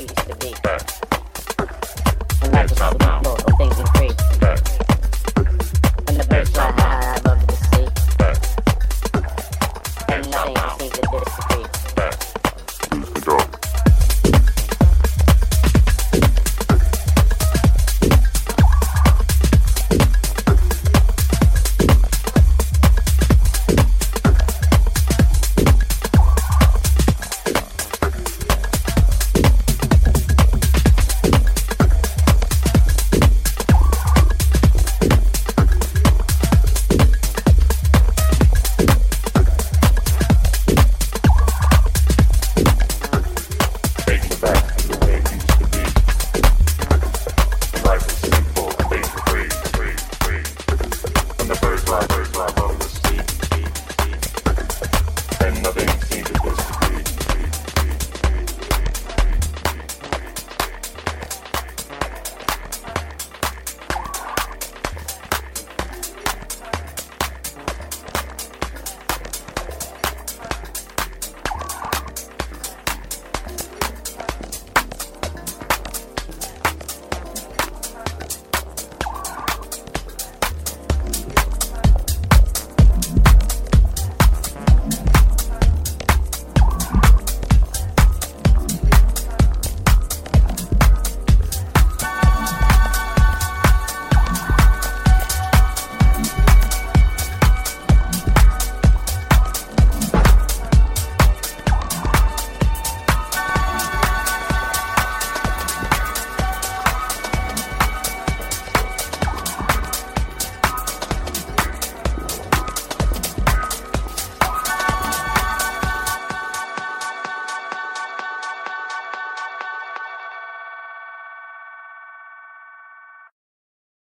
I need to be.